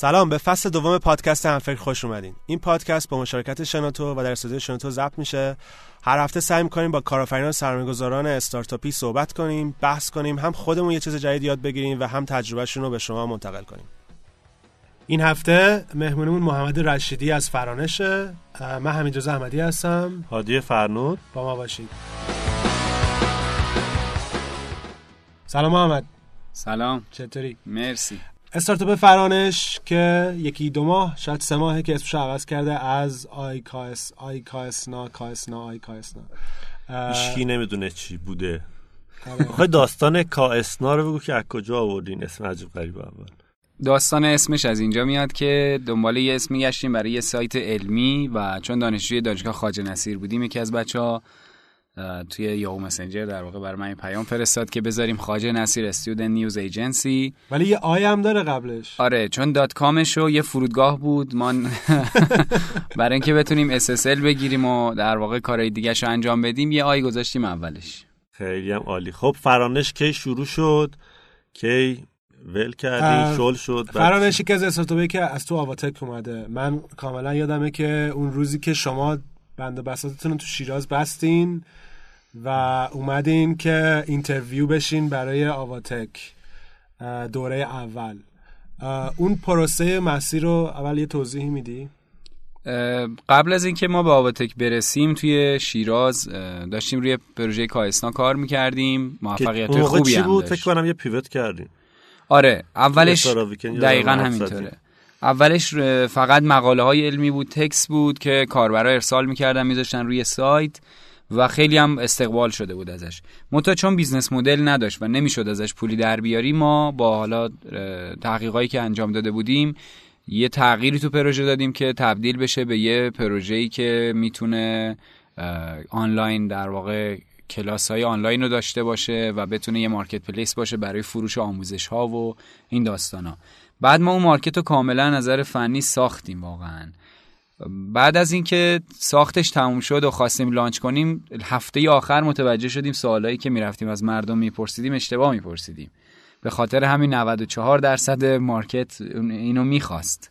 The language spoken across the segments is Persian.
سلام به فصل دوم پادکست همفکر خوش اومدین. این پادکست با مشارکت شنوتو و در استودیو شنوتو ضبط میشه. هر هفته سعی می‌کنیم با کارآفرینان و سرمایه‌گذاران استارتاپی صحبت کنیم بحث کنیم هم خودمون یه چیز جدید یاد بگیریم و هم تجربهشون رو به شما منتقل کنیم. این هفته مهمونمون محمد رشیدی از فرانشه. من امین احمدی هستم. هادی فرنود. با ما باشید سلام محمد. سلام. چطوری؟ مرسی. استارتاپ فرانش که یکی دو ماه شاید سه ماهه که اسمش عوض کرده از آی کاس آی کاسنا کاسنا آی کاسنا هیچکی نمی‌دونه چی بوده. آره. داستان کاسنا رو بگو که از کجا آوردین؟ اسم عجیب غریب اول. داستان اسمش از اینجا میاد که دنبال یه اسمی گشتیم برای یه سایت علمی و چون دانشجوی دانشگاه خواجه نصیر بودیم یکی از بچه ها توی Yahoo Messenger در واقع برای من پیام فرستاد که بذاریم خواجه نصیر Student News Agency. ولی یه I هم داره قبلش. آره چون dot com ش رو یه فرودگاه بود ما برای اینکه بتونیم SSL بگیریم و در واقع کارهای دیگه رو انجام بدیم یه I گذاشتیم اولش. خیلی هم عالی. خب فرانش کی شروع شد؟ کی ول کردی؟ شل شد؟ فرانشی که از استارتاپی که از تو آواتک اومده. من کاملا یادمه که اون روزی که شما بند بساتتون تو شیراز بستین و اومدین که interview بشین برای آواتک دوره اول. اون پروسه مسیر رو اول یه توضیحی میدی؟ قبل از اینکه ما به آواتک برسیم توی شیراز داشتیم روی پروژه کایسنا کار می‌کردیم. موفقیت خوبی هم بود؟ فکر کنم یه pivot کردیم. آره اولش دقیقا همینطوره. اولش فقط مقاله های علمی بود تکس بود که کاربرا ارسال می‌کردن میذاشتن روی سایت. و خیلی هم استقبال شده بود ازش. منتها چون business model نداشت و نمی‌شد ازش پولی در بیاری ما با حالا تحقیقاتی که انجام داده بودیم یه تغییری تو پروژه دادیم که تبدیل بشه به یه پروژه‌ای که می‌تونه آنلاین در واقع کلاس های آنلاین رو داشته باشه و بتونه یه marketplace باشه برای فروش آموزش ها و این داستان ها بعد ما اون market رو کاملا نظر فنی ساختیم واقعا. بعد از اینکه ساختش تموم شد و خواستیم launch کنیم هفته آخر متوجه شدیم سوالایی که می‌رفتیم از مردم میپرسیدیم اشتباه میپرسیدیم. به خاطر همین 94 درصد market اینو می‌خواست.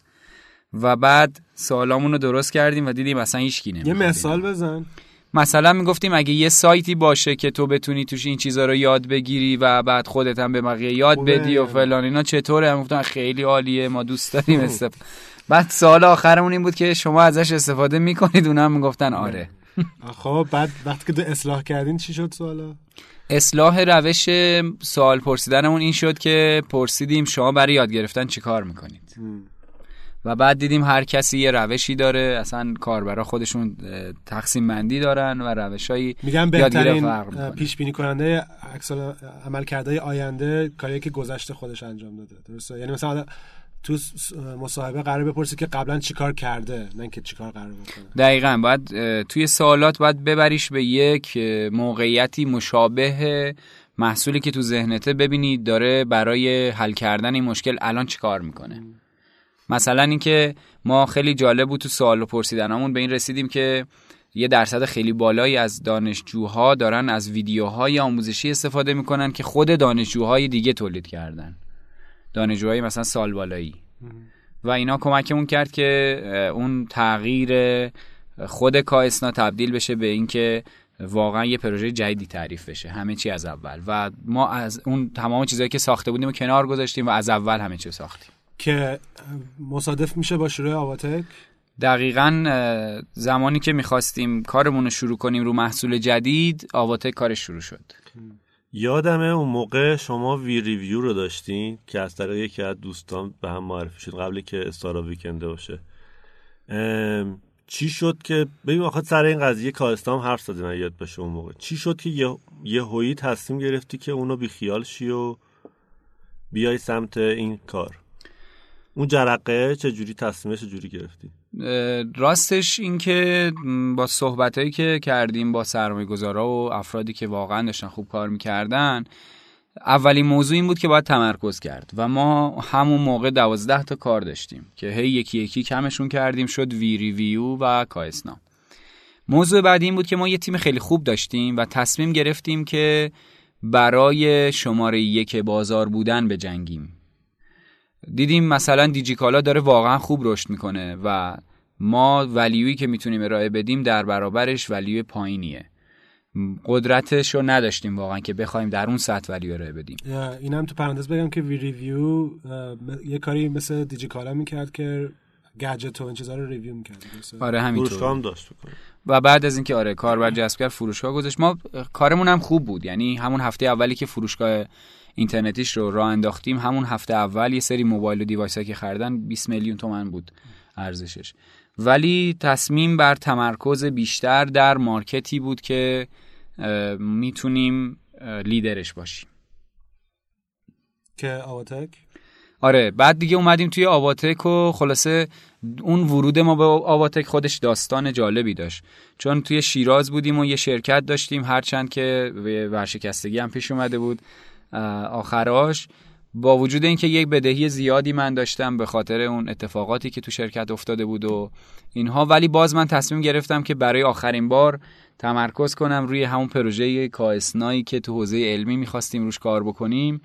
و بعد سوالامون رو درست کردیم و دیدیم اصلا هیچ کی یه مثال بزن. مثلا می‌گفتیم اگه یه سایتی باشه که تو بتونی توش این چیزا رو یاد بگیری و بعد خودت هم به بقیه یاد بدی و فلان اینا چطوره؟ هم گفتن خیلی عالیه ما دوست داریم. استف بعد سال آخرمون این بود که شما ازش استفاده می‌کنید اونا هم می‌گفتن آره. خب بعد وقتی که اصلاح کردین چی شد سوالا؟ اصلاح روش سوال پرسیدنمون این شد که پرسیدیم شما برای یاد گرفتن چی کار می‌کنید. و بعد دیدیم هر کسی یه روشی داره اصلا کاربرا خودشون تقسیم بندی دارن و روشایی میگم بهترین پیش بینی کننده عمل کرده آینده کاری که گذشته خودش انجام داده درسته؟ یعنی مثلا تو مصاحبه قرار بپرسی که قبلا چیکار کرده نه اینکه چیکار قرار بکنه. دقیقا. باید توی سوالات باید ببریش به یک موقعیتی مشابه محصولی که تو ذهنته ببینی داره برای حل کردن این مشکل الان چیکار می‌کنه. مثلا اینکه ما خیلی جالب بود تو سوال و پرسیدنامون به این رسیدیم که یه درصد خیلی بالایی از دانشجوها دارن از ویدیوهای آموزشی استفاده می‌کنن که خود دانشجوهای دیگه تولید کردن. دانشجوهای مثلا سال بالایی و اینا کمکمون کرد که اون تغییر خود کایسنا تبدیل بشه به اینکه واقعا یه پروژه جدیدی تعریف بشه. همه چی از اول. و ما از اون تمام چیزهایی که ساخته بودیم و کنار گذاشتیم و از اول همه چی ساختیم. که مصادف میشه با شروع آواتک؟ دقیقا زمانی که می‌خواستیم کارمون رو شروع کنیم رو محصول جدید آواتک کارش شروع شد. یادمه اون موقع شما وی ریویو رو داشتین که از طریق یکی از دوستان به هم معرفی شد قبل که استارا ویکنده باشه. چی شد که ببین آخه سر این قضیه کارستام حرف زدیم من یاد باشه اون موقع. چی شد که یه, یه هویی تصمیم گرفتی که اونو بیخیال شی و بیای سمت این کار؟ اون جرقه چجوری تصمیمش چجوری گرفتی؟ راستش این که با صحبت که کردیم با سرمایه گذارا و افرادی که واقعا داشتن خوب کار می‌کردن اولین موضوع این بود که باید تمرکز کرد و ما همون موقع دوازده تا کار داشتیم که هی یکی یکی کمشون کردیم شد وی ریویو و کایسنا موضوع بعدی این بود که ما یه تیم خیلی خوب داشتیم و تصمیم گرفتیم که برای شماره یک بازار بودن به جنگیم دیدیم مثلا دیجیکالا داره واقعا خوب رشد می‌کنه و ما ولیویی که می‌تونیم ارائه بدیم در برابرش ولیو پایینیه. قدرتش رو نداشتیم واقعا که بخوایم در اون سطح ولی ارائه بدیم. اینم تو پرانتز بگم که وی ریویو یه کاری مثل دیجیکالا می‌کرد که گجت و این چیزا رو ریویو می‌کرد آره همینطور. هم داشت و بعد از اینکه آره کاربر جذب کرد فروشگاه گذاشت. ما کارمون هم خوب بود. یعنی همون هفته اولی که فروشگاه اینترنتیش رو راه انداختیم. همون هفته اول یه سری موبایل و دیوایس که خریدن 20 میلیون تومن بود ارزشش. ولی تصمیم بر تمرکز بیشتر در مارکتی بود که می‌تونیم لیدرش باشیم. که آواتک؟ آره بعد دیگه اومدیم توی آواتک و خلاصه اون ورود ما به آواتک خودش داستان جالبی داشت. چون توی شیراز بودیم و یه شرکت داشتیم هرچند که ورشکستگی هم پیش اومده بود. آخراش با وجود اینکه یک بدهی زیادی من داشتم به خاطر اون اتفاقاتی که تو شرکت افتاده بود و اینها ولی باز من تصمیم گرفتم که برای آخرین بار تمرکز کنم روی همون پروژه کاسنایی که تو حوزه علمی می‌خواستیم روش کار بکنیم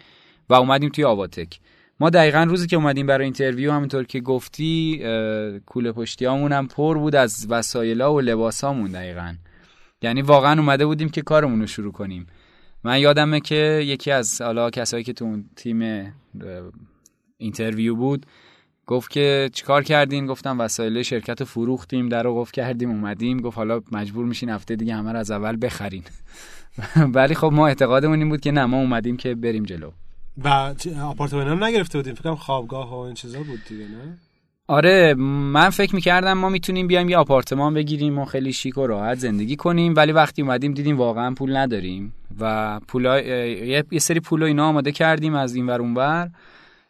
و اومدیم توی آواتک. ما دقیقا روزی که اومدیم برای interview همینطور که گفتی کوله پشتی هم پر بود از وسایلا و لباسامون دقیقا. یعنی واقعا اومده بودیم که کارمون رو شروع کنیم. من یادمه که یکی از حالا کسایی که تو اون تیم interview بود گفت که چیکار کردین؟ گفتم وسایل شرکت رو فروختیم در رو قفل کردیم اومدیم. گفت حالا مجبور میشین هفته دیگه همه از اول بخرین. ولی خب ما اعتقادمون این بود که نه ما اومدیم که بریم جلو. و آپارتمان هم نگرفته بودیم. فکرم خوابگاه و این چیزا بود دیگه نه؟ آره من فکر می‌کردم ما می‌تونیم بیایم یه آپارتمان بگیریم و خیلی شیک و راحت زندگی کنیم ولی وقتی اومدیم دیدیم واقعا پول نداریم و پولا یه سری پول و اینا آماده کردیم از این ور اونور.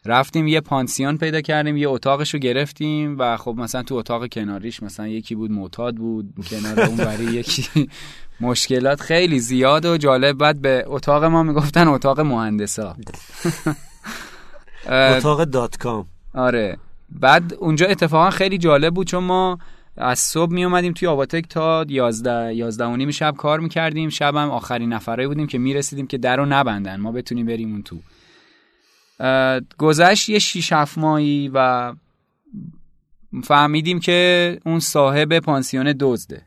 رفتیم یه پانسیون پیدا کردیم یه اتاقش رو گرفتیم و خب مثلا تو اتاق کناریش مثلا یکی بود معتاد بود کنار اون بری یکی مشکلات خیلی زیاد و جالب. بعد به اتاق ما می‌گفتن اتاق مهندسا. اتاق دات کام. آره. بعد اونجا اتفاقا خیلی جالب بود چون ما از صبح می اومدیم توی آواتک تا 11 11 و نیم شب کار می‌کردیم. شب هم آخرین نفره بودیم که می‌رسیدیم که در نبندن. ما بتونیم بریم اون تو. گذشت یه شیش هفت ماهی و فهمیدیم که اون صاحب پانسیون دزده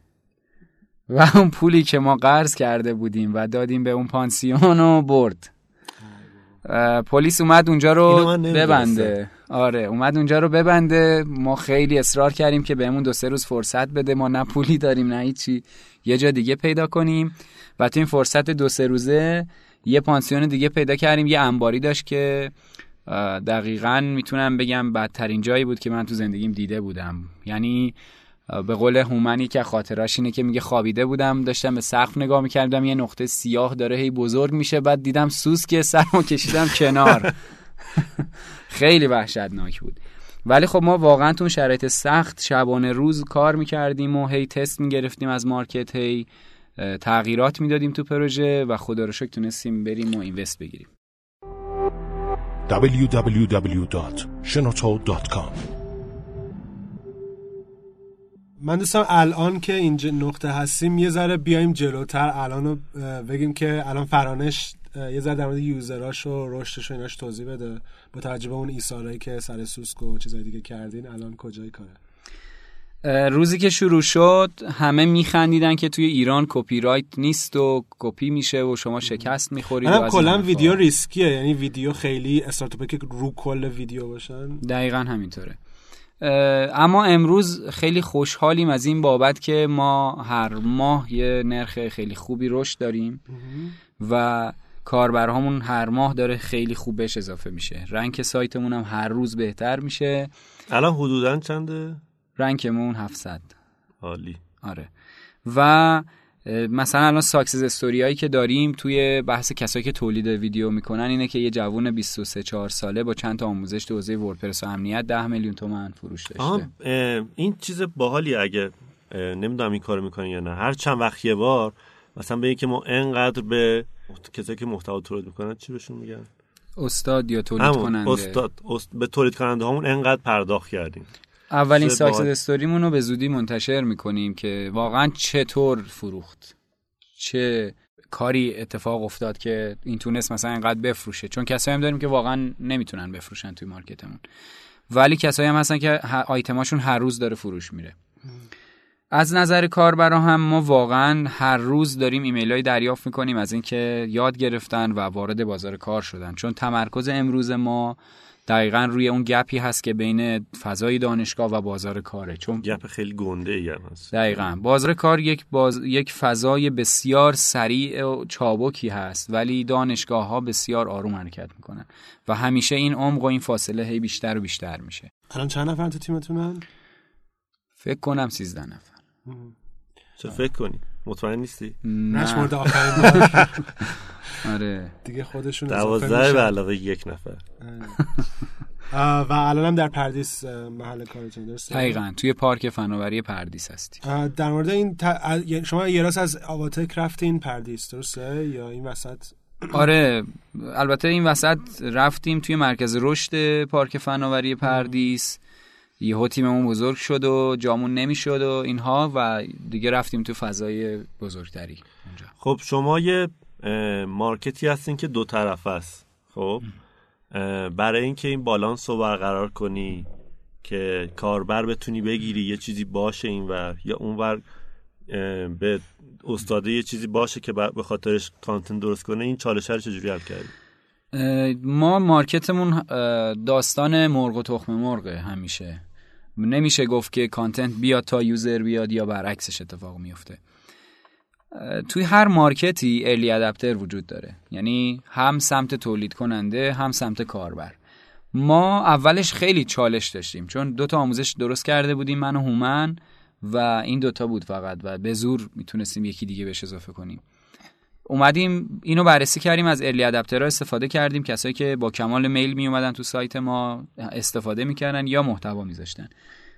و اون پولی که ما قرض کرده بودیم و دادیم به اون پانسیون رو برد. پلیس اومد اونجا رو ببنده. آره اومد اونجا رو ببنده. ما خیلی اصرار کردیم که بهمون دو سه روز فرصت بده. ما نه پولی داریم نه هیچی. یه جا دیگه پیدا کنیم. و تو این فرصت دو سه روزه یه پانسیون دیگه پیدا کردیم. یه انباری داشت که دقیقا می‌تونم بگم بدترین جایی بود که من تو زندگیم دیده بودم. یعنی به قول هومنی که خاطراش اینه که میگه خوابیده بودم داشتم به سقف نگاه می‌کردم یه نقطه سیاه داره هی بزرگ میشه بعد دیدم سوس که سرمو کشیدم کنار. خیلی وحشتناک بود. ولی خب ما واقعا تو شرایط سخت شبانه روز کار می‌کردیم و هی تست می‌گرفتیم از مارکت هی تغییرات می‌دادیم تو پروژه و خدا رو شکر تونستیم بریم و اینوست بگیریم. www.shenoto.com من دوستم الان که اینجا نقطه هستیم یه ذره بیایم جلوتر. الان رو بگیم که الان فرانش یه ذره در مورد user اش و رشدش و ایناش توضیح بده. با توجه به اون ایسارایی که سر سوسک و چیزای دیگه کردین الان کجای کاره؟ روزی که شروع شد همه میخندیدن که توی ایران کپی رایت نیست و کپی میشه و شما شکست می‌خورید و کلا ویدیو ریسکیه یعنی ویدیو خیلی استارتاپ که رو کل ویدیو باشن. دقیقا همینطوره. اما امروز خیلی خوشحالیم از این بابت که ما هر ماه یه نرخ خیلی خوبی رشد داریم و کاربرهامون هر ماه داره خیلی خوب بهش اضافه میشه. rank سایتمون هم هر روز بهتر میشه. الان حدودا چنده؟ rank مون 700 عالی. آره. و مثلا الان success story یایی که داریم توی بحث کسایی که تولید ویدیو می‌کنن اینه که یه جوون 23 4 ساله با چند تا آموزش تو حوزه WordPress و امنیت 10 میلیون تومن فروش داشته. این چیز باحالی اگه نمی‌دونم این کارو می‌کنی یا نه. هر چند وقت یه بار مثلا به اینکه ما انقدر به کسایی که محتوا تولید می‌کنن چی بهشون میگن؟ استاد یا تولید کننده. استاد به تولید کننده همون انقدر پرداخت کردیم. اولین success story مون رو به زودی منتشر می‌کنیم که واقعا چطور فروخت؟ چه کاری اتفاق افتاد که این تونست مثلا اینقدر بفروشه؟ چون کسایی هم داریم که واقعا نمی‌تونن بفروشن توی market مون. ولی کسایی هم هستن که آیتماشون هر روز داره فروش میره. از نظر کاربرا هم ما واقعا هر روز داریم ایمیل های دریافت می‌کنیم از اینکه یاد گرفتن و وارد بازار کار شدن. چون تمرکز امروز ما دقیقا روی اون گپی هست که بین فضای دانشگاه و بازار کاره. چون گپ خیلی گنده ای هست. دقیقا. بازار کار یک, باز... یک فضای بسیار سریع و چابکی هست ولی دانشگاه ها بسیار آروم حرکت می‌کنن و همیشه این عمق و این فاصله هی بیشتر و بیشتر میشه. الان چند نفر تو تیمتونن؟ فکر کنم سیزده نفر. چه فکر کنی؟ مطمئن نیستی؟ نه. مورد آخرین آره. دیگه خودشون دوازده به علاوه یک نفر. و الان هم در پردیس محل کارتون درسته دقیقا توی پارک فناوری پردیس هستی. در مورد این یعنی شما یه راست از آواتک رفتین پردیس درسته؟ یا این وسط؟ آره البته این وسط رفتیم توی مرکز رشد پارک فناوری پردیس. یهو تیممون بزرگ شد و جامون نمی‌شد و اینها و دیگه رفتیم تو فضای بزرگتری اونجا. خب شما یه مارکتی هستین که دو طرف است. خب برای اینکه این بالانس رو برقرار کنی که کاربر بتونی بگیری یه چیزی باشه این ور یا اون ور به استاده یه چیزی باشه که به خاطرش content درست کنه این چالش رو چجوری حل کردی؟ ما market مون داستان مرغ و تخم مرغه همیشه. نمیشه گفت که content بیاد تا user بیاد یا برعکسش اتفاق میفته. توی هر market ی early adopter وجود داره. یعنی هم سمت تولید کننده هم سمت کاربر. ما اولش خیلی چالش داشتیم چون دوتا آموزش درست کرده بودیم من و هومن و این دوتا بود فقط و به زور می‌تونستیم یکی دیگه بهش اضافه کنیم. اومدیم اینو بررسی کردیم از ارلی ادپترها استفاده کردیم. کسایی که با کمال میل می اومدن تو سایت ما استفاده می‌کردن یا محتوا میذاشتن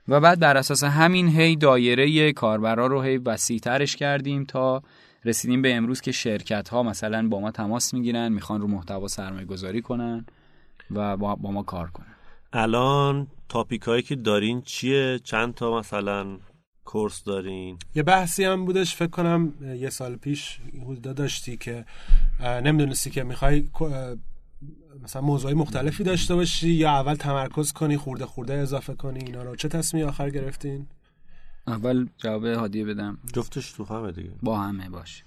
و بعد بر اساس همین هی دایره کاربرا رو هی وسیعترش کردیم تا رسیدیم به امروز که شرکت ها مثلا با ما تماس می‌گیرن می‌خوان رو محتوا سرمایه گذاری کنن و با, ما کار کنن. الان تاپیک هایی که دارین چیه؟ چند تا مثلا کورس دارین؟ یه بحثی هم بودش فکر کنم یه سال پیش حدودا داشتی که نمی‌دونستی که می‌خوای مثلا موضوعی مختلفی داشته باشی یا اول تمرکز کنی خورده خورده اضافه کنی اینا رو چه تصمیم آخر گرفتین؟ اول جواب هادیه بدم. جفتش تو همه دیگه. با همه باش.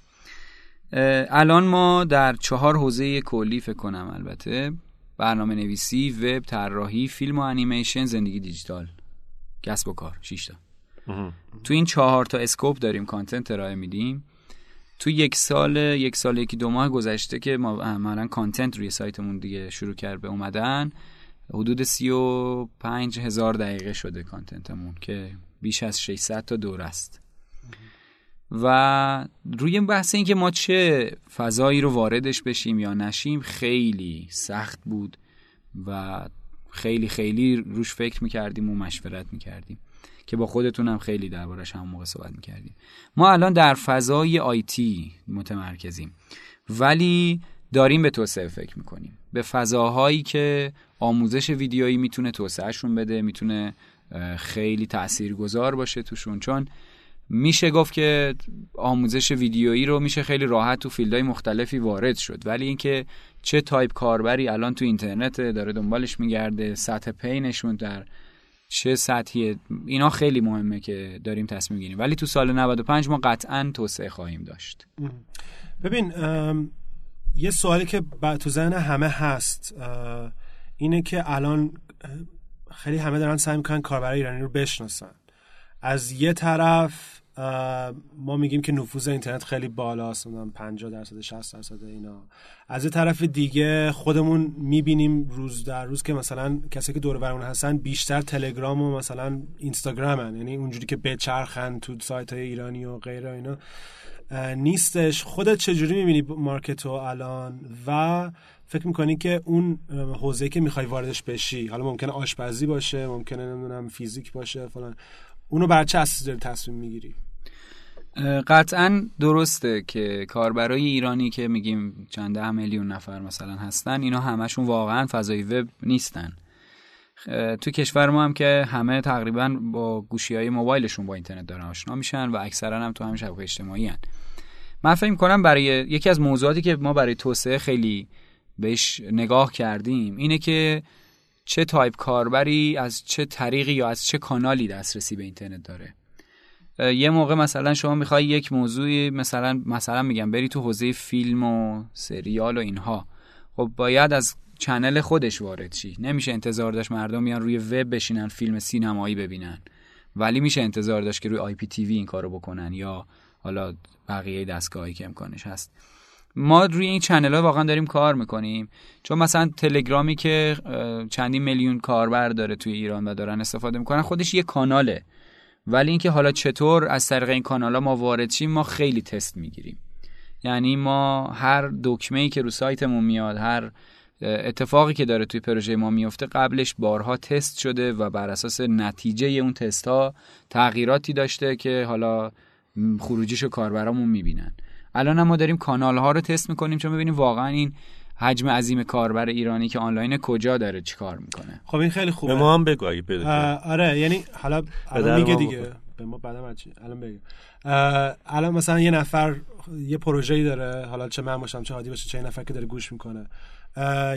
الان ما در چهار حوزه کلی فکر کنم البته برنامه نویسی وب طراحی فیلم و انیمیشن زندگی دیجیتال. کسب و کار. 6 تا. تو این چهار تا scope داریم content ارائه میدیم. تو یک سال یک سال یکی دو ماه گذشته که ما عملا content روی سایتمون دیگه شروع کرد به اومدن. حدود سی و پنج هزار دقیقه شده content مون که بیش از 600 تا دوره است. و روی بحث این که ما چه فضایی رو واردش بشیم یا نشیم خیلی سخت بود و خیلی خیلی روش فکر می‌کردیم و مشورت می‌کردیم. که با خودتون هم خیلی دربارش هم موقع صحبت می‌کردیم. ما الان در فضای آیتی متمرکزیم. ولی داریم به توسعه فکر می‌کنیم. به فضاهایی که آموزش ویدیویی می‌تونه توسعهشون بده می‌تونه خیلی تاثیرگذار باشه توشون. چون میشه گفت که آموزش ویدیویی رو میشه خیلی راحت تو فیلدهای مختلفی وارد شد. ولی اینکه چه تایپ کاربری الان تو اینترنت داره دنبالش میگرده سطح بینششون در چه سطحیه اینا خیلی مهمه که داریم تصمیم گیریم. ولی تو سال 95 ما قطعا توسعه خواهیم داشت. ببین یه سوالی که تو ذهن همه هست اینه که الان خیلی همه دارن سعی می‌کنن کاربر ایرانی رو بشناسن. از یه طرف ما میگیم که نفوذ اینترنت خیلی بالاست 50 درصد 60 درصد اینا. از یه طرف دیگه خودمون می‌بینیم روز در روز که مثلا کسی که دور برمون هستن بیشتر تلگرام و مثلا اینستاگرامن. یعنی اونجوری که بچرخن تو سایت های ایرانی و غیره اینا. نیستش. خودت چجوری می‌بینی مارکت رو الان؟ و فکر می‌کنی که اون حوزه که می‌خوای واردش بشی حالا ممکنه آشپزی باشه ممکنه نمی‌دونم فیزیک باشه فلان. اونو بر چه اساسی داری تصمیم می‌گیری قطعا درسته که کاربرای ایرانی که میگیم چند ده میلیون نفر مثلا هستن اینا همشون واقعا فضای وب نیستن تو کشور ما هم که همه تقریبا با گوشی های موبایلشون با اینترنت دارن آشنا میشن و اکثرا هم تو همین شبکه اجتماعی هن. من فکر کنم برای یکی از موضوعاتی که ما برای توسعه خیلی بهش نگاه کردیم اینه که چه تایپ کاربری از چه طریقی یا از چه کانالی دسترسی به اینترنت داره. یه موقع مثلا شما می‌خوای یک موضوعی مثلا مثلا میگم بری تو حوزه فیلم و سریال و اینها. خب باید از channel خودش وارد شی. نمیشه انتظار داشت مردم میان روی وب بشینن فیلم سینمایی ببینن. ولی میشه انتظار داشت که روی IPTV این کارو بکنن یا حالا بقیه دستگاهی که امکانش هست. ما روی این channel ها واقعا داریم کار می‌کنیم. چون مثلا تلگرامی که چندین میلیون کاربر داره توی ایران و دارن استفاده می‌کنن خودش یه کاناله. ولی اینکه حالا چطور از طریق این کانال ها ما وارد شیم ما خیلی تست می‌گیریم. یعنی ما هر دکمه ای که رو سایتمون میاد هر اتفاقی که داره توی پروژه ما میفته قبلش بارها تست شده و بر اساس نتیجه اون تست ها تغییراتی داشته که حالا خروجیشو کاربرامون می‌بینن. الان هم ما داریم کانال ها رو تست می‌کنیم چون ببینیم واقعا این حجم عظیم کاربر ایرانی که آنلاین کجا داره چیکار می‌کنه. خب این خیلی خوبه. به ما هم بگو اگه آره یعنی حالا الان میگه دیگه. به ما بعدم الان بگو. الان مثلا یه نفر یه پروژه‌ای داره حالا چه من باشم چه هادی باشه چه نفر که داره گوش می‌کنه.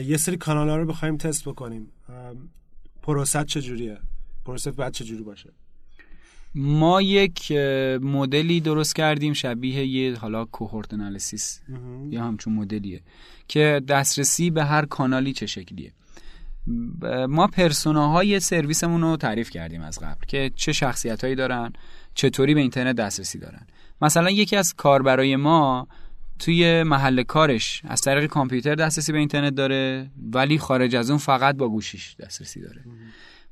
یه سری کانال ها رو بخوایم تست بکنیم. پروسه چجوریه؟ پروسه باید چجوری باشه؟ ما یک مدلی درست کردیم شبیه یه حالا کوهورت انالیسیس یا همچون مدلیه که دسترسی به هر کانالی چه شکلیه. ما پرسوناهای سرویسمون رو تعریف کردیم از قبل که چه شخصیت هایی دارن چطوری به اینترنت دسترسی دارن. مثلا یکی از کاربرای ما توی محل کارش از طریق کامپیوتر دسترسی به اینترنت داره ولی خارج از اون فقط با گوشیش دسترسی داره.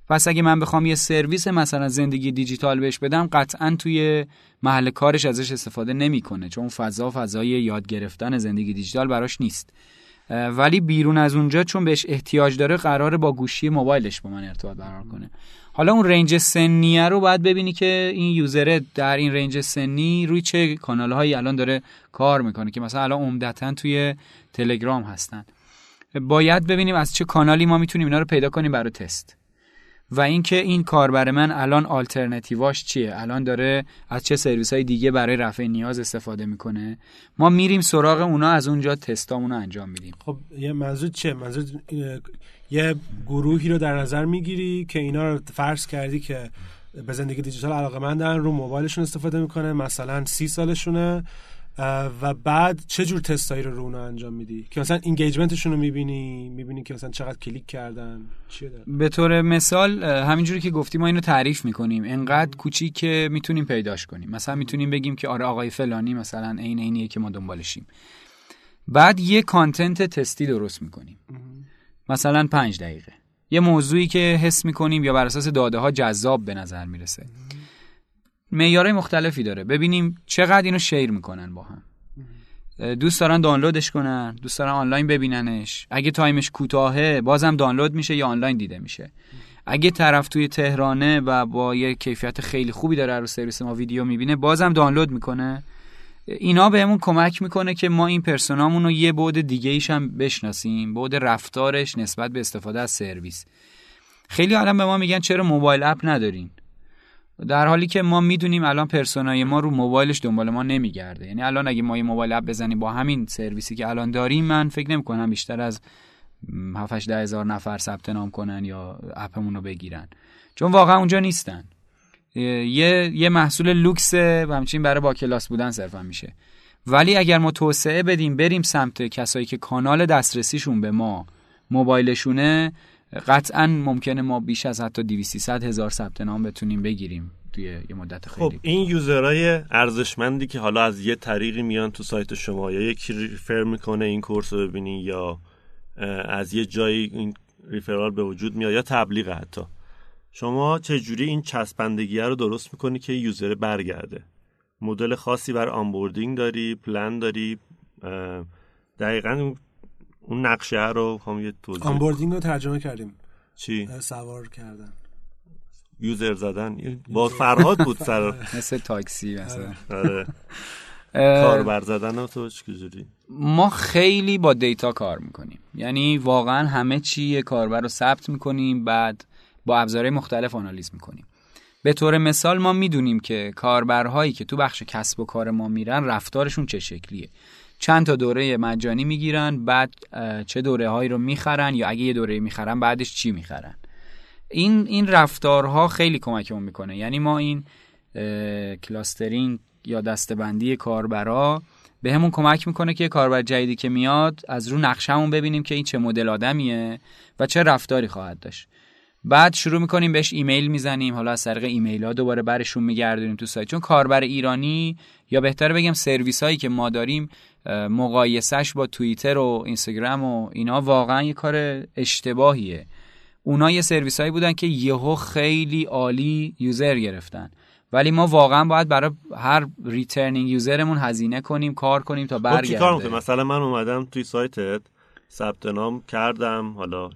پس اگه من بخوام یه سرویس مثلا زندگی دیجیتال بهش بدم قطعا توی محل کارش ازش استفاده نمی‌کنه چون فضا فضای یاد گرفتن زندگی دیجیتال براش نیست. ولی بیرون از اونجا چون بهش احتیاج داره قراره با گوشی موبایلش با من ارتباط برقرار کنه. حالا اون رنج سنیه رو باید ببینی که این یوزره در این رنج سنی روی چه کانال هایی الان داره کار می‌کنه که مثلا الان عمدتا توی تلگرام هستن. باید ببینیم از چه کانالی ما می‌تونیم اینا رو پیدا کنیم برای تست. و اینکه این کاربر من الان آلترنتیواش چیه؟ الان داره از چه سرویس های دیگه برای رفع نیاز استفاده می‌کنه. ما میریم سراغ اونا از اونجا تستامون رو انجام میدیم. خب یه منظور چه منظور یه گروهی رو در نظر می‌گیری که اینا رو فرض کردی که به زندگی دیجیتال علاقه رو موبایلشون استفاده می‌کنه مثلا سی سالشونه. و بعد چه جور تستایی رو رو انجام میدی؟ که مثلا اینگیجمنتشون رو می‌بینی؟ می‌بینی که مثلا چقدر کلیک کردن؟ چیه به طور مثال همینجوری که گفتی ما اینو تعریف می‌کنیم. انقدر کوچیک که می‌تونیم پیداش کنیم. مثلا می‌تونیم بگیم که آره آقای فلانی مثلا عین عینیه که ما دنبالشیم. بعد یه content تستی درست می‌کنیم. مثلا پنج دقیقه. یه موضوعی که حس می‌کنیم یا بر اساس داده ها جذاب به نظر می‌رسه. معیارهای مختلفی داره. ببینیم چقدر اینو share می‌کنن با هم. دوست دارن دانلودش کنن دوست دارن آنلاین ببیننش. اگه time ش کوتاهه بازم دانلود میشه یا آنلاین دیده میشه. اگه طرف توی تهرانه و با یه کیفیت خیلی خوبی داره رو سرویس ما ویدیو می‌بینه بازم دانلود می‌کنه. اینا بهمون کمک می‌کنه که ما این پرسونامون رو یه بعد دیگه ایش هم بشناسیم. بعد رفتارش نسبت به استفاده از سرویس. خیلی الان به ما میگن چرا موبایل اپ ندارین در حالی که ما می‌دونیم الان پرسونای ما رو موبایلش دنبال ما نمیگرده. یعنی الان اگه ما یه موبایل اپ بزنیم با همین سرویسی که الان داریم من فکر نمی کنم بیشتر از 7 ده هزار نفر ثبت نام کنن یا اپمون رو بگیرن. چون واقعا اونجا نیستن. یه یه محصول لوکس و همچنین برای با کلاس بودن صرفا میشه. ولی اگر ما توسعه بدیم بریم سمت کسایی که کانال دسترسیشون به ما موبایلشونه قطعا ممکنه ما بیش از حتی 200 هزار ثبت نام بتونیم بگیریم توی یه مدت خیلی خب این یوزرهای ارزشمندی که حالا از یه طریقی میان تو سایت شما یا یکی ریفر می‌کنه این کورس رو ببینی یا از یه جایی این referral به وجود میاد یا تبلیغ حتی. شما چجوری این چسبندگی رو درست می‌کنی که user برگرده؟ مدل خاصی برا onboarding داری پلان داری دقیقا اون نقشه رو هم یه توضیح onboarding رو ترجمه کردیم. چی؟ سوار کردن. user زدن؟ با فرهاد بود سر. مثل تاکسی مثلا. آره. کاربر زدن تو چجوری؟ ما خیلی با دیتا کار می‌کنیم. یعنی واقعا همه چی یه کاربر رو ثبت می‌کنیم بعد با ابزارهای مختلف آنالیز می‌کنیم. به طور مثال ما می‌دونیم که کاربرهایی که تو بخش کسب و کار ما میرن رفتارشون چه شکلیه. چند تا دوره مجانی می‌گیرن بعد چه دوره هایی رو می‌خرن یا اگه یه دوره می‌خرن بعدش چی می‌خرن. این این رفتارها خیلی کمکمون می‌کنه. یعنی ما این clustering یا دستبندی کاربرا به همون کمک می‌کنه که کاربر جدیدی که میاد از رو نقشهمون ببینیم که این چه مدل آدمیه و چه رفتاری خواهد داشت. بعد شروع می‌کنیم بهش ایمیل می‌زنیم. حالا از طریق ایمیل ها دوباره برشون میگردونیم تو سایت. چون کاربر ایرانی یا بهتر بگم سرویس هایی که ما داریم مقایسش با توییتر و اینستاگرام و اینا واقعا یه کار اشتباهیه. اونا یه سرویس هایی بودن که یهو خیلی عالی user گرفتن. ولی ما واقعا باید برای هر returning user مون هزینه کنیم کار کنیم تا خب برگرده. کار مثلا من اومدم توی سایتت ثبت نام کردم حالا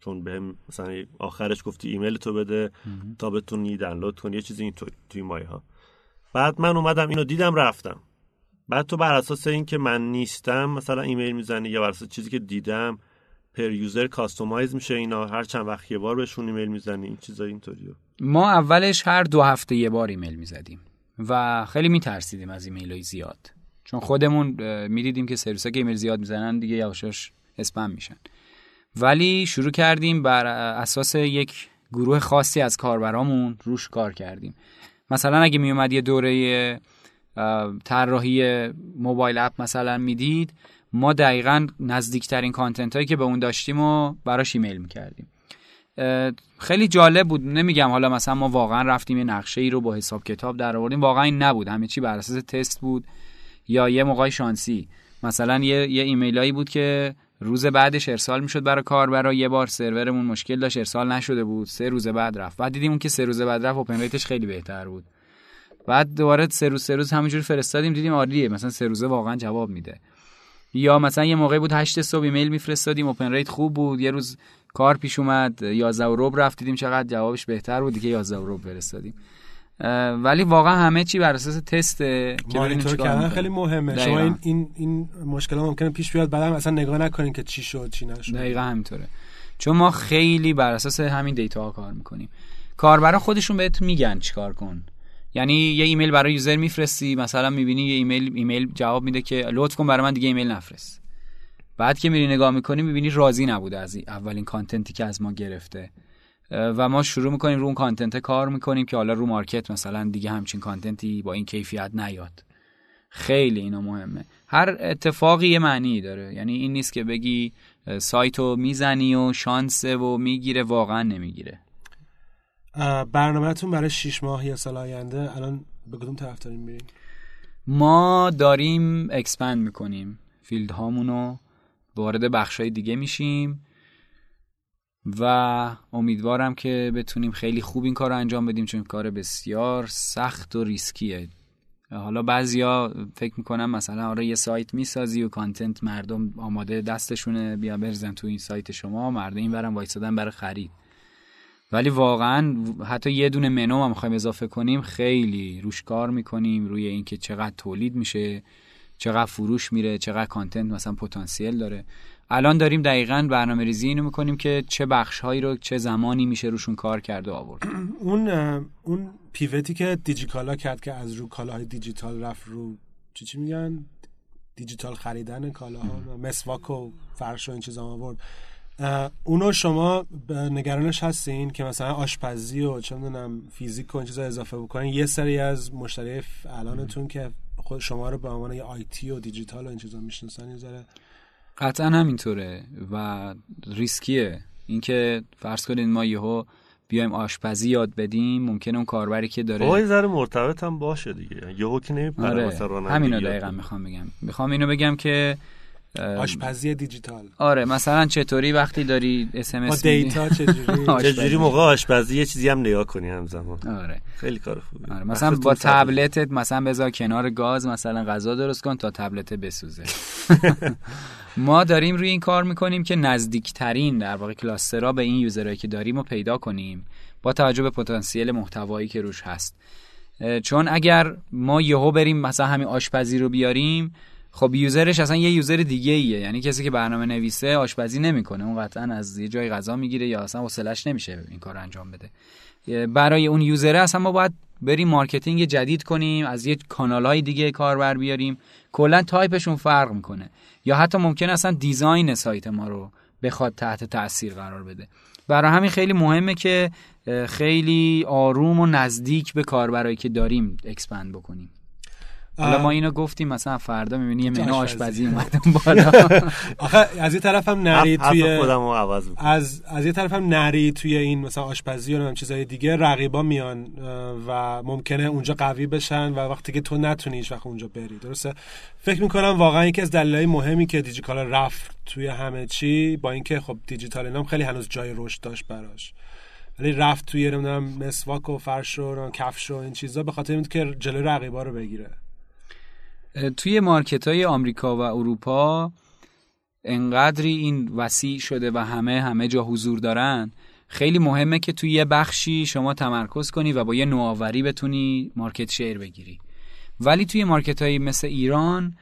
چون بهم مثلا آخرش گفتی ایمیل تو بده تا بتونی دانلود کنی یه چیزی این تو... توی مایه ها بعد من اومدم اینو دیدم رفتم. بعد تو بر اساس اینکه من نیستم مثلا ایمیل می‌زنی یا بر اساس چیزی که دیدم per user customize میشه اینا هر چند وقت یه بار بهشون ایمیل می‌زنی این چیزا اینطوریه. ما اولش هر دو هفته یه بار ایمیل می‌زدیم و خیلی میترسیدیم از ایمیل های زیاد. چون خودمون می‌دیدیم که سرویس که ایمیل زیاد می‌زنن دیگه یواشاش اسپم میشن. ولی شروع کردیم بر اساس یک گروه خاصی از کاربرامون روش کار کردیم. مثلا اگه میومد یه دوره طراحی mobile app مثلا می‌دید ما دقیقا نزدیکترین content هایی که به اون داشتیم و براش ایمیل می‌کردیم. خیلی جالب بود نمیگم حالا مثلا ما واقعا رفتیم یه نقشه ای رو با حساب کتاب در آوردیم واقعا این نبود. همه چی بر اساس تست بود یا یه موقع شانسی. مثلا یه, یه ایمیلایی بود که روز بعدش ارسال می‌شد برای کاربرا یه بار سرورمون مشکل داشت ارسال نشده بود سه روز بعد رفت. بعد دیدیم اون که سه روز بعد رفت open rate ش خیلی بهتر بود. بعد دوباره سه روز سه روز همینجوری فرستادیم دیدیم عالیه. مثلا سه روزه واقعا جواب میده. یا مثلا یه موقعی بود 8 صبح ایمیل میفرستادیم open rate خوب بود. یه روز کار پیش اومد 11 و ربع رفت دیدیم چقدر جوابش بهتر بود دیگه 11 و ربع فرستادیم. ولی واقعا همه چی بر اساس تسته که مانیتور کردن خیلی مهمه. شما این این این مشکل ممکنه پیش بیاد بعدم اصلا نگاه نکنین که چی شد چی نشد. دقیقا همینطوره. چون ما خیلی بر اساس همین data ها کار می‌کنیم. کاربرا خودشون بهت میگن چیکار کن. یعنی یه ایمیل برای user میفرستی مثلا می‌بینی یه ایمیل ایمیل جواب میده که لطف کن برای من دیگه ایمیل نفرست. بعد که میری نگاه می‌کنی می‌بینی راضی نبوده از اولین content ی که از ما گرفته. و ما شروع می‌کنیم رو اون content کار می‌کنیم که حالا رو market مثلا دیگه همچین content ی با این کیفیت نیاد. خیلی اینا مهمه. هر اتفاقی یه معنی داره. یعنی این نیست که بگی سایتو می‌زنی و شانسه و می‌گیره واقعا نمی‌گیره. برنامهتون برای شیش ماه یا سال آینده الان به کدوم طرف داریم میریم؟ ما داریم expand می‌کنیم field هامونو وارد بخشای دیگه میشیم و امیدوارم که بتونیم خیلی خوب این کار رو انجام بدیم چون کار بسیار سخت و ریسکیه. حالا بعضیا فکر می‌کنم مثلا آره یه سایت می‌سازی و content مردم آماده دستشونه بیا بریزن تو این سایت شما مردم این برم وایسادن برای خرید. ولی واقعا حتی یه دونه منو هم می‌خوایم اضافه کنیم خیلی روش کار می‌کنیم روی اینکه چقدر تولید میشه چقدر فروش میره چقدر کانتنت مثلا پتانسیل داره. الان داریم دقیقا برنامه ریزی اینو می‌کنیم که چه بخش هایی رو چه زمانی میشه روشون کار کرد و آورد. اون اون پیوتی که دیجیکالا کرد که از رو کالاهای دیجیتال رفت رو چی چی میگن؟ دیجیتال خریدن کالاها. مسواک و فرش و این چیزا آورد. اونو شما نگرانش هستین که مثلا آشپزی و چه می‌دونم فیزیک و این چیزا اضافه بکنین. یه سری از مشتری الانتون که خود شما رو به عنوان یه آیتی و دیجیتال و این چیزا می‌شناسن یه ذره قطعا همینطوره و ریسکیه. اینکه فرض کنید ما یهو بیایم آشپزی یاد بدیم ممکنه اون کاربری که داره با ذره مرتبط هم باشه دیگه. یهو که نمیپره آره. همینو دقیقا می‌خوام بگم. می‌خوام اینو بگم که آشپزی دیجیتال. آره مثلا چطوری وقتی داری اس ام اس data چجوری؟ چجوری موقع آشپزی یه چیزی هم نگاه کنی همزمان؟ آره. خیلی کار خوبه آره مثلا با تبلتت مثلا بذار کنار گاز مثلا غذا درست کن تا تبلت بسوزه. ما داریم روی این کار می‌کنیم که نزدیکترین در واقع cluster ها به این user هایی که داریم رو پیدا کنیم با توجه به پتانسیل محتوایی که روش هست. چون اگر ما یهو بریم مثلا همین آشپزی رو بیاریم خب user ش اصلا یه user دیگه ایه یعنی کسی که برنامه نویسه آشپزی نمی‌کنه. اون قطعا از یه جای غذا می‌گیره یا اصلا حوصلش نمیشه این کار انجام بده. برای اون user ه اصلا ما باید بریم marketing جدید کنیم از یه کانال های دیگه کاربر بیاریم. کلا تایپشون فرق می‌کنه. یا حتی ممکنه اصلا design سایت ما رو بخواد تحت تاثیر قرار بده. برای همین خیلی مهمه که خیلی آروم و نزدیک به کاربرایی که داریم expand بکنیم. حالا ما اینو گفتیم مثلا فردا می‌بینی یه منو آشپزی اومده بالا. آخه از یه طرف هم نری توی خودمو عوض از از یه طرف هم نری توی این مثلا آشپزی و چیزای دیگه رقیبا میان و ممکنه اونجا قوی بشن و وقتی که تو نتونیش وقت اونجا بری درسته؟ فکر می‌کنم واقعا یکی از دلایل مهمی که دیجیکال رفت توی همه چی با اینکه خب دیجیتال اینام خیلی هنوز جای رشد داشت براش. ولی رفت توی نمی‌دونم مسواک و فرش و کفش و این چیزا به خاطر اینکه که جلوی رقیبا رو بگیره. توی مارکت های آمریکا و اروپا انقدری این وسیع شده و همه همه جا حضور دارن. خیلی مهمه که توی یه بخشی شما تمرکز کنی و با یه نوآوری بتونی مارکت شیر بگیری. ولی توی مارکت های مثل ایران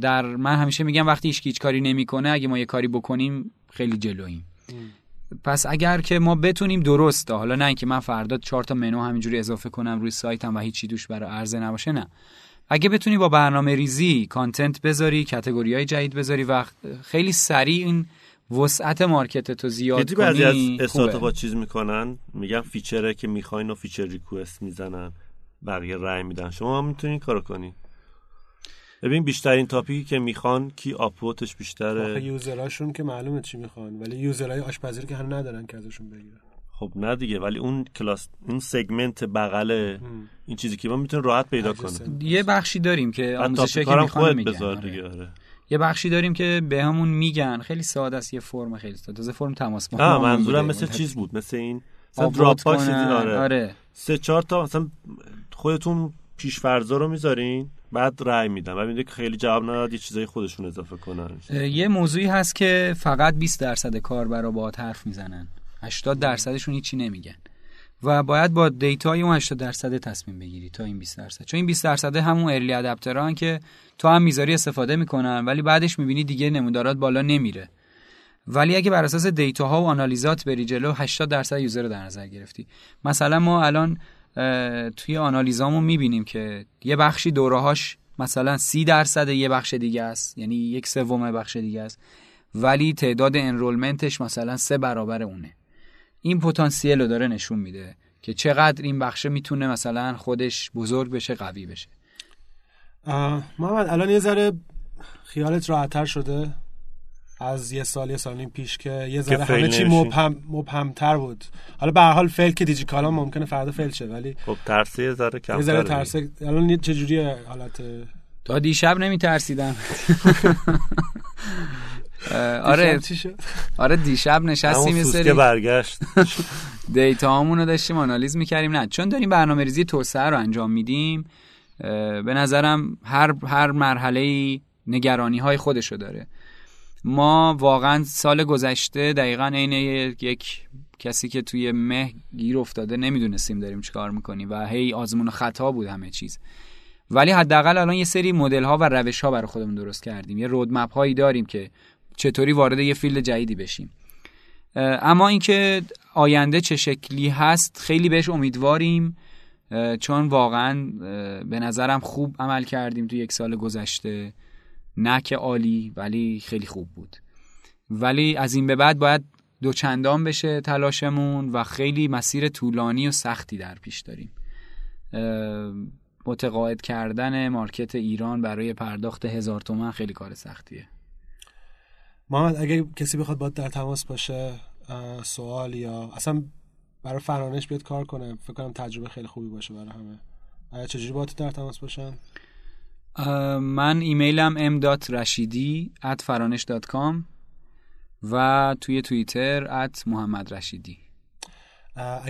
در من همیشه میگم وقتی هیچ کاری نمی‌کنه اگه ما یه کاری بکنیم خیلی جلوییم. پس اگر که ما بتونیم درست حالا نه اینکه من فردا چهار تا منو همینجوری اضافه کنم روی سایتم و هیچی دوش برای عرضه نباشه نه. اگه بتونی با برنامه ریزی content بذاری category های جدید بذاری و خیلی سریع این وسعت market تو زیاد کنی بعضی از استارتاپ چیز می‌کنن میگن feature ه که می‌خواین و feature request می‌زنن بقیه رای میدن. شما هم می‌تونین کارو کنی. ببین بیشترین topic ی که می‌خوان کی upvote ش بیشتره؟ user اشون که معلومه چی می‌خوان ولی user های آشپزی که هنوز ندارن که ازشون بگیرن. خب نه دیگه ولی اون کلاس اون segment بغل این چیزی که ما می‌تونه راحت پیدا کنه یه بخشی داریم که آموزشی که می‌خوان میگن. آره. دیگه آره. یه بخشی داریم که به همون میگن. خیلی ساده است یه فرم خیلی ساده. فرم تماس نه منظورم مثل چیز بود مثل این مثلا دراپ باکس آره. آره. سه چهار تا مثلا خودتون پیش فرضا رو می‌ذارین بعد رأی میدن. و میده که خیلی جواب نداد یه چیزای خودشون اضافه کنن. یه موضوعی هست که فقط 20 درصد کاربرا با حرف می‌زنن. 80 درصدشون هیچی نمیگن. و باید با data ی اون 80 درصد تصمیم بگیری تا این 20 درصد. چون این 20 درصد همون early adopter ان که تو هم می‌ذاری استفاده می‌کنن ولی بعدش می‌بینی دیگه نمودارات بالا نمیره. ولی اگه بر اساس data و analyze ات بری جلو 80 درصد user رو در نظر گرفتی. مثلا ما الان توی analyze امون می‌بینیم که یه بخشی دورهاش مثلا 30 درصد یه بخش دیگه است یعنی یک سوم بخش دیگه است. ولی تعداد انرولمنتش مثلا سه برابر اونه. این پتانسیل رو داره نشون میده که چقدر این بخشه می‌تونه مثلا خودش بزرگ بشه قوی بشه. محمد الان یه ذره خیالت راحتتر شده؟ از یه سال یه سال پیش که یه ذره همه چی مبهم مبهمتر بود. حالا به هر حال فیل که دیجیکالا ممکنه فردا فیل شه ولی خب ترسه یه ذره کم یه ذره ترسه الان چه جوریه حالت؟ تا دیشب نمی ترسیدم آره آره دیشب نشستیم یه سری برگشت. دیتا رو داشتیم آنالیز می‌کردیم. نه چون داریم برنامه ریزی توسعه رو انجام میدیم به نظرم هر هر مرحله نگرانی های خودشو داره. ما واقعا سال گذشته دقیقا عین یک کسی که توی مه گیر افتاده نمی‌دونستیم داریم چیکار می‌کنیم و هی آزمون خطا بود همه چیز. ولی حداقل الان یه سری مدل ها و روش ها برای خودمون درست کردیم. یه رودمپ هایی داریم که چطوری وارد یه فیلد جدیدی بشیم. اما اینکه آینده چه شکلی هست خیلی بهش امیدواریم چون واقعا به نظرم خوب عمل کردیم تو یک سال گذشته. نه که عالی ولی خیلی خوب بود. ولی از این به بعد باید دوچندان بشه تلاشمون و خیلی مسیر طولانی و سختی در پیش داریم. متقاعد کردن مارکت ایران برای پرداخت هزار تومن خیلی کار سختیه. محمد اگه کسی بخواد باید در تماس باشه سوال یا اصلا برای فرانش بیاد کار کنه فکر کنم تجربه خیلی خوبی باشه برای همه. چجوری باید در تماس باشن؟ من ایمیلم m.rashidi at فرانش.com و توی توییتر ات محمد رشیدی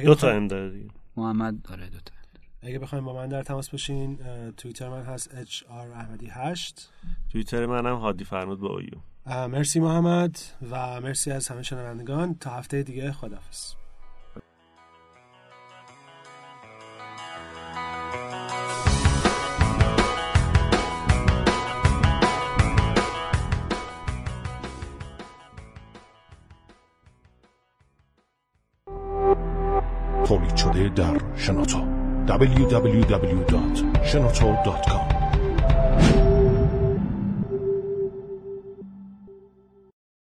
دو تا ام داره محمد داره دو تا اگه بخوایم با من در تماس باشین توییتر من هست آر احمدی 8 توییتر منم هادی فرمود با اویو مرسی محمد و مرسی از همه شنوندگان. تا هفته دیگه خدافظ تولید شده در شنوتو. www.shenoto.com